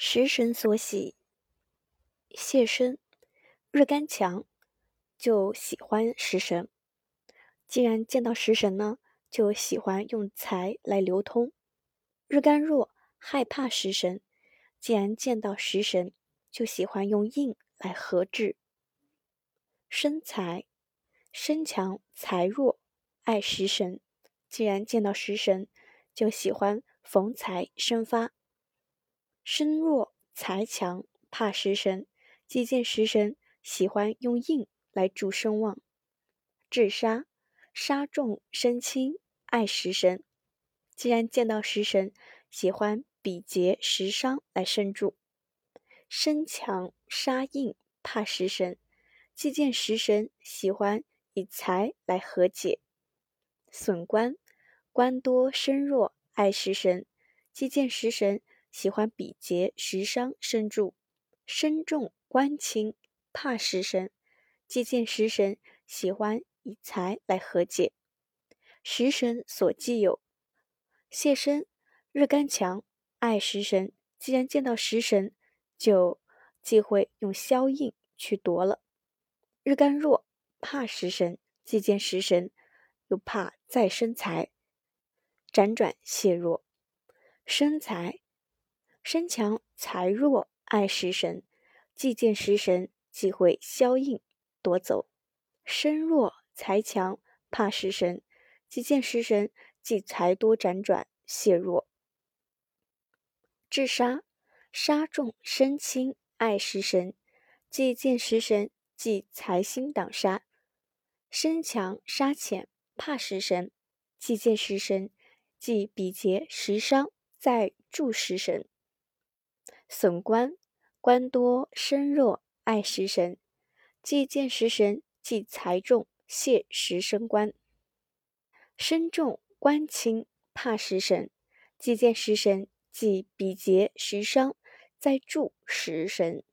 食神所喜，谢身，日干强，就喜欢食神。既然见到食神呢，就喜欢用财来流通。日干弱，害怕食神。既然见到食神，就喜欢用印来合制。身财，身强财弱，爱食神。既然见到食神，就喜欢逢财生发。身弱财强，怕食神。既见食神，喜欢用印来助声望。治杀。杀重身轻，爱食神。既然见到食神，喜欢比劫食伤来生助。身强杀硬，怕食神。既见食神，喜欢以财来和解。损官官多身弱，爱食神。既见食神，喜欢比劫食伤生助。身重官轻，怕食神。既见食神，喜欢。以财来和解，食神所忌有谢身，日干强，爱食神。既然见到食神，就忌讳用消印去夺了。日干弱，怕食神。既见食神，又怕再生财，辗转泄弱。身财，身强财弱，爱食神。既见食神，即会消应夺走。身弱。财强怕食神，即见食神，即财多辗转泄弱。治杀杀重身轻爱食神，既见食神，即财星挡杀。身强杀浅怕食神，既见食神，即比劫食伤在助食神。损官官多身弱爱食神，既见食神，即财重。泄食生官，身重官轻，怕食神。既见食神，即比劫食伤，在助食神。